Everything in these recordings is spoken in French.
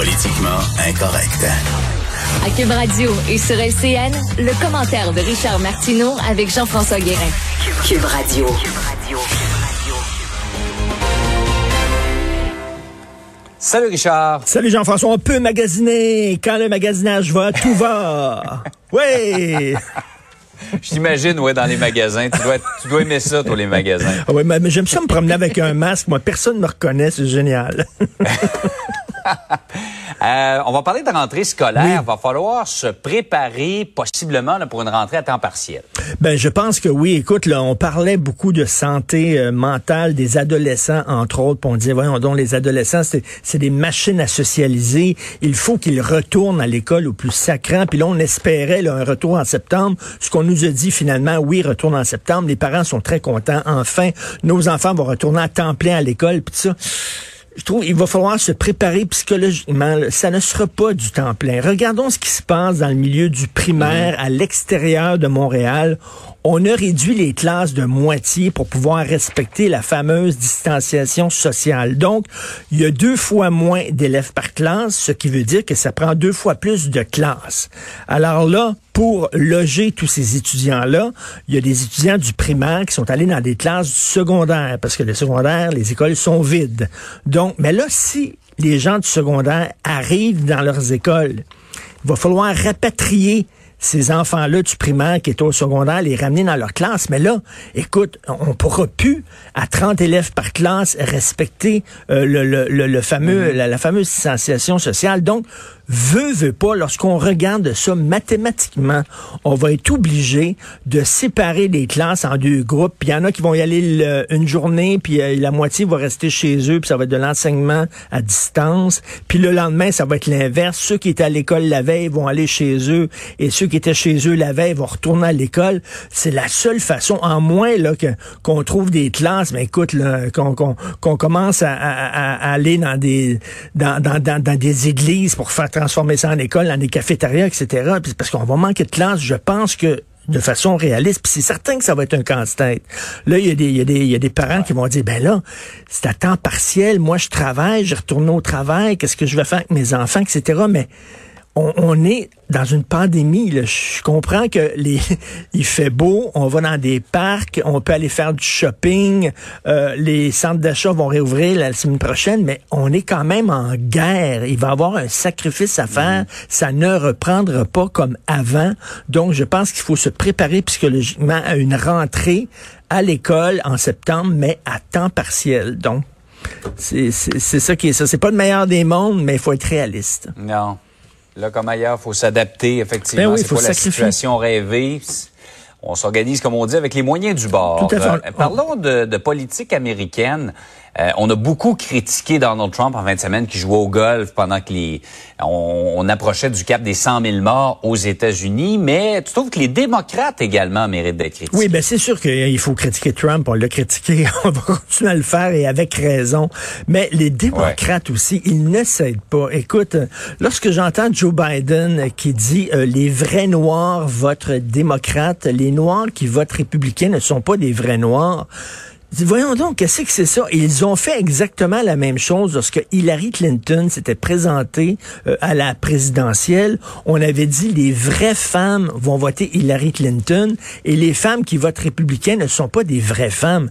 Politiquement incorrect. À Cube Radio et sur LCN, le commentaire de Richard Martineau avec Jean-François Guérin. Cube Radio. Salut Richard. Salut Jean-François, on peut magasiner. Quand le magasinage va, tout va. Oui. Je t'imagine, ouais, dans les magasins. Tu dois, tu dois aimer ça, toi, les magasins. Ah ouais, mais, mais j'aime ça me promener avec un masque. Moi, personne ne me reconnaît. C'est génial. Euh, on va parler de rentrée scolaire. Il va falloir se préparer possiblement là, pour une rentrée à temps partiel. Ben, je pense que oui. Écoute, là, on parlait beaucoup de santé euh, mentale des adolescents, entre autres. Puis on disait, voyons donc, les adolescents, c'est des machines à socialiser. Il faut qu'ils retournent à l'école au plus sacrant. Puis là, on espérait là, un retour en septembre. Ce qu'on nous a dit finalement, oui, retourne en septembre. Les parents sont très contents. Enfin, nos enfants vont retourner à temps plein à l'école. Puis ça je trouve qu'il va falloir se préparer psychologiquement. Ça ne sera pas du temps plein. Regardons ce qui se passe dans le milieu du primaire à l'extérieur de Montréal. On a réduit les classes de moitié pour pouvoir respecter la fameuse distanciation sociale. Donc, il y a deux fois moins d'élèves par classe, ce qui veut dire que ça prend deux fois plus de classes. Alors là, pour loger tous ces étudiants-là, il y a des étudiants du primaire qui sont allés dans des classes du secondaire, parce que le secondaire, les écoles sont vides. Donc, mais là, si les gens du secondaire arrivent dans leurs écoles, il va falloir rapatrier ces enfants-là du primaire qui étaient au secondaire, les ramener dans leur classe. Mais là, écoute, on pourra plus, à 30 élèves par classe, respecter euh, le, le, le, fameux, mm-hmm. la, la, fameuse distanciation sociale. Donc, veut, veut pas, lorsqu'on regarde ça mathématiquement, on va être obligé de séparer les classes en deux groupes. Puis il y en a qui vont y aller une journée, puis euh, la moitié va rester chez eux, puis ça va être de l'enseignement à distance. Puis le lendemain, ça va être l'inverse. Ceux qui étaient à l'école la veille vont aller chez eux, et ceux qui étaient chez eux la veille vont retourner à l'école. C'est la seule façon, en moins qu'on trouve des classes, mais écoute, qu'on commence à, aller dans des églises pour faire transformer ça en école, dans des cafétérias, etc. parce qu'on va manquer de classe, je pense que de façon réaliste. Puis c'est certain que ça va être un casse-tête. Là, il y, a des, y, a des, y a des parents qui vont dire, ben là, c'est à temps partiel, moi je travaille, je retourne au travail, qu'est-ce que je vais faire avec mes enfants, etc. Mais on, est dans une pandémie. Je comprends que les, il fait beau, on va dans des parcs, on peut aller faire du shopping, euh, les centres d'achat vont réouvrir la semaine prochaine, mais on est quand même en guerre. Il va y avoir un sacrifice à faire. Mm-hmm. Ça ne reprendra pas comme avant. Donc, je pense qu'il faut se préparer psychologiquement à une rentrée à l'école en septembre, mais à temps partiel. Donc, c'est ça qui est ça. C'est pas le meilleur des mondes, mais il faut être réaliste. Non. Là, comme ailleurs, il faut s'adapter, effectivement. Ben c'est pas la situation rêvée. On s'organise, comme on dit, avec les moyens du bord. Tout à fait. Euh, parlons de, de, politique américaine. Euh, on a beaucoup critiqué Donald Trump en fin de semaine qui jouait au golf pendant que les on, approchait du cap des 100 000 morts aux États-Unis, mais tu trouves que les démocrates également méritent d'être critiqués? Oui, ben c'est sûr qu'il faut critiquer Trump. On l'a critiqué, on va continuer à le faire et avec raison. Mais les démocrates aussi, ils ne cèdent pas. Écoute, lorsque j'entends Joe Biden qui dit euh, les vrais noirs votent démocrate, les noirs qui votent républicain ne sont pas des vrais noirs. Voyons donc, qu'est-ce que c'est ça? ils ont fait exactement la même chose lorsque Hillary Clinton s'était présentée euh, à la présidentielle. On avait dit les vraies femmes vont voter Hillary Clinton et les femmes qui votent républicain ne sont pas des vraies femmes.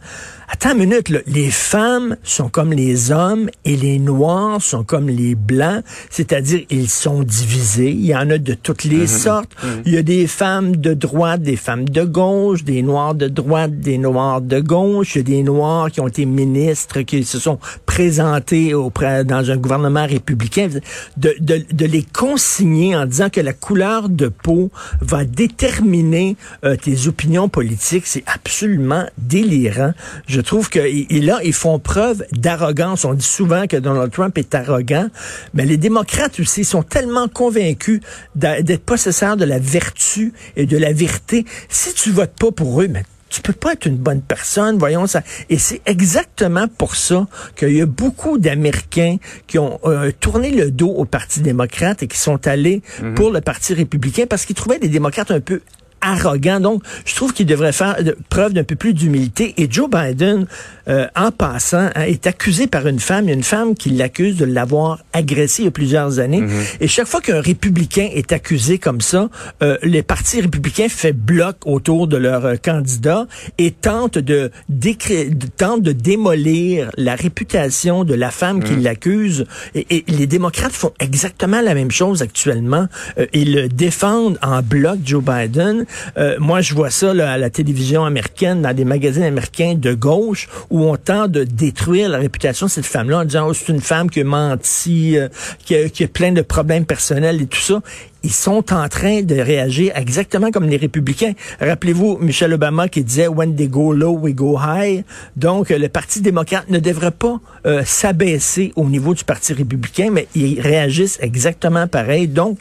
Attends une minute, les femmes sont comme les hommes et les noirs sont comme les blancs, c'est-à-dire ils sont divisés. Il y en a de toutes les mhm. sortes. Mhm. Il y a des femmes de droite, des femmes de gauche, des noirs de droite, des noirs de gauche. Il y a des noirs qui ont été ministres, qui se sont présentés dans un gouvernement républicain. De, les consigner en disant que la couleur de peau va déterminer euh, tes opinions politiques, c'est absolument délirant. Je je trouve que là, ils font preuve d'arrogance. On dit souvent que Donald Trump est arrogant, mais les démocrates aussi sont tellement convaincus d'être possesseurs de la vertu et de la vérité. Si tu votes pas pour eux, mais tu peux pas être une bonne personne, voyons ça. Et c'est exactement pour ça qu'il y a beaucoup d'Américains qui ont euh, tourné le dos au Parti démocrate et qui sont allés mhm. pour le Parti républicain parce qu'ils trouvaient des démocrates un peu arrogant. Donc, je trouve qu'il devrait faire preuve d'un peu plus d'humilité. Et Joe Biden, euh, en passant, hein, est accusé par une femme. Il y a une femme qui l'accuse de l'avoir agressé il y a plusieurs années. Mhm. Et chaque fois qu'un républicain est accusé comme ça, euh, les partis républicains fait bloc autour de leur euh, candidat et tentent de, de- tentent de démolir la réputation de la femme qui l'accuse. Et, et les démocrates font exactement la même chose actuellement. Euh, ils le défendent en bloc, Joe Biden. Euh, moi, je vois ça là, à la télévision américaine, dans des magazines américains de gauche, où on tente de détruire la réputation de cette femme-là en disant oh, c'est une femme qui a menti, euh, qui, a, qui a plein de problèmes personnels et tout ça. Ils sont en train de réagir exactement comme les républicains. Rappelez-vous Michelle Obama qui disait When they go low, we go high. Donc, le Parti démocrate ne devrait pas euh, s'abaisser au niveau du Parti républicain, mais ils réagissent exactement pareil. Donc,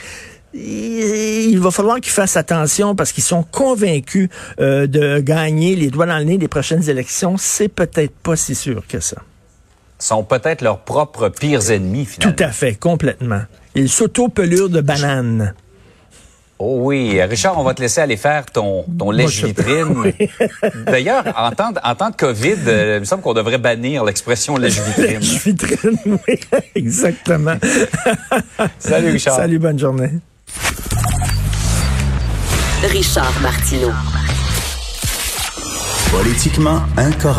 il va falloir qu'ils fassent attention parce qu'ils sont convaincus euh, de gagner les doigts dans le nez des prochaines élections. C'est peut-être pas si sûr que ça. sont peut-être leurs propres pires ennemis, finalement. Tout à fait, complètement. Ils s'auto-pelurent de banane. Oh oui, Richard, on va te laisser aller faire ton, ton lèche-vitrine. D'ailleurs, en temps, de- en temps de COVID, euh, il me semble qu'on devrait bannir l'expression lèche-vitrine. Je vitrine, oui, exactement. Salut, Richard. Salut, bonne journée. Richard Martineau. Politiquement incorrect.